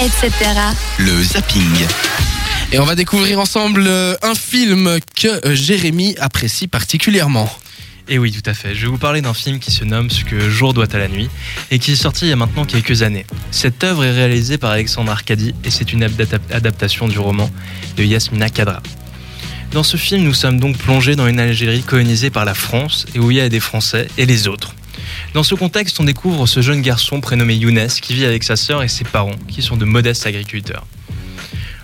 etc. Le zapping. Et on va découvrir ensemble euh, un film que euh, Jérémy apprécie particulièrement. Et oui, tout à fait. Je vais vous parler d'un film qui se nomme Ce que jour doit à la nuit et qui est sorti il y a maintenant quelques années. Cette œuvre est réalisée par Alexandre Arcadi et c'est une adaptation du roman de Yasmina Kadra. Dans ce film, nous sommes donc plongés dans une Algérie colonisée par la France et où il y a des Français et les autres. Dans ce contexte, on découvre ce jeune garçon prénommé Younes qui vit avec sa sœur et ses parents, qui sont de modestes agriculteurs.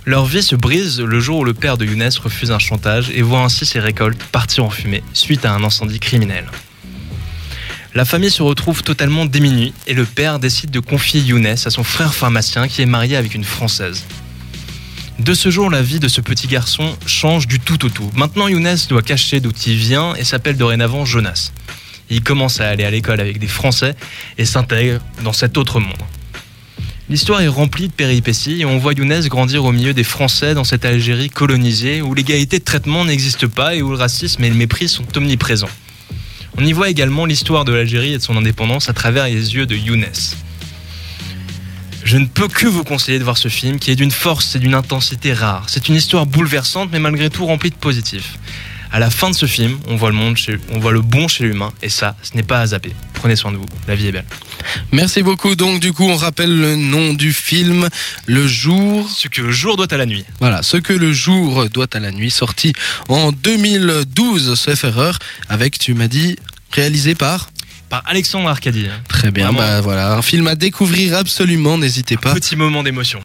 Leur vie se brise le jour où le père de Younes refuse un chantage et voit ainsi ses récoltes partir en fumée suite à un incendie criminel. La famille se retrouve totalement démunie et le père décide de confier Younes à son frère pharmacien qui est marié avec une Française. De ce jour, la vie de ce petit garçon change du tout au tout. Maintenant, Younes doit cacher d'où il vient et s'appelle dorénavant Jonas. Il commence à aller à l'école avec des Français et s'intègre dans cet autre monde. L'histoire est remplie de péripéties et on voit Younes grandir au milieu des Français dans cette Algérie colonisée où l'égalité de traitement n'existe pas et où le racisme et le mépris sont omniprésents. On y voit également l'histoire de l'Algérie et de son indépendance à travers les yeux de Younes. Je ne peux que vous conseiller de voir ce film qui est d'une force et d'une intensité rare. C'est une histoire bouleversante mais malgré tout remplie de positifs. À la fin de ce film, on voit le monde, chez, on voit le bon chez l'humain, et ça, ce n'est pas à zapper. Prenez soin de vous, la vie est belle. Merci beaucoup. Donc du coup, on rappelle le nom du film, Le jour. Ce que le jour doit à la nuit. Voilà, ce que le jour doit à la nuit, sorti en 2012, sauf erreur, avec, tu m'as dit, réalisé par? Par Alexandre Arcadi. Très bien, bah voilà, un film à découvrir absolument, n'hésitez pas. Petit moment d'émotion.